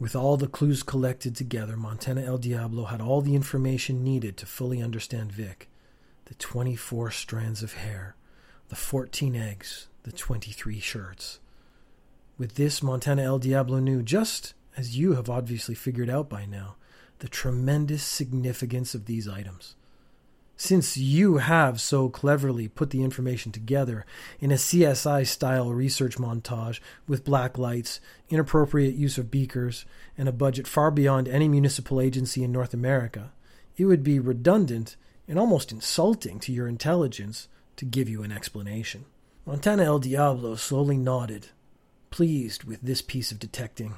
With all the clues collected together, Montana El Diablo had all the information needed to fully understand Vic the 24 strands of hair, the 14 eggs, the 23 shirts. With this, Montana El Diablo knew, just as you have obviously figured out by now, the tremendous significance of these items. Since you have so cleverly put the information together in a CSI style research montage with black lights, inappropriate use of beakers, and a budget far beyond any municipal agency in North America, it would be redundant and almost insulting to your intelligence to give you an explanation. Montana El Diablo slowly nodded, pleased with this piece of detecting.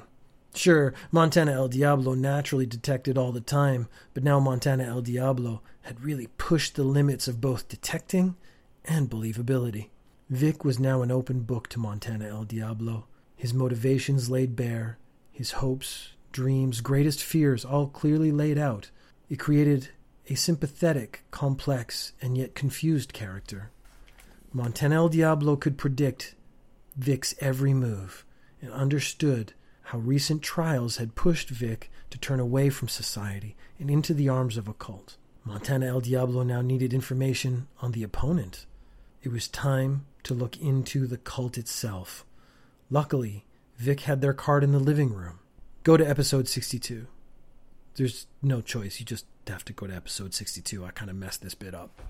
Sure, Montana El Diablo naturally detected all the time, but now Montana El Diablo had really pushed the limits of both detecting and believability. Vic was now an open book to Montana El Diablo, his motivations laid bare, his hopes, dreams, greatest fears all clearly laid out. It created a sympathetic, complex, and yet confused character. Montana El Diablo could predict Vic's every move and understood how recent trials had pushed Vic to turn away from society and into the arms of a cult. Montana El Diablo now needed information on the opponent. It was time to look into the cult itself. Luckily, Vic had their card in the living room. Go to episode 62. There's no choice. You just have to go to episode 62. I kind of messed this bit up.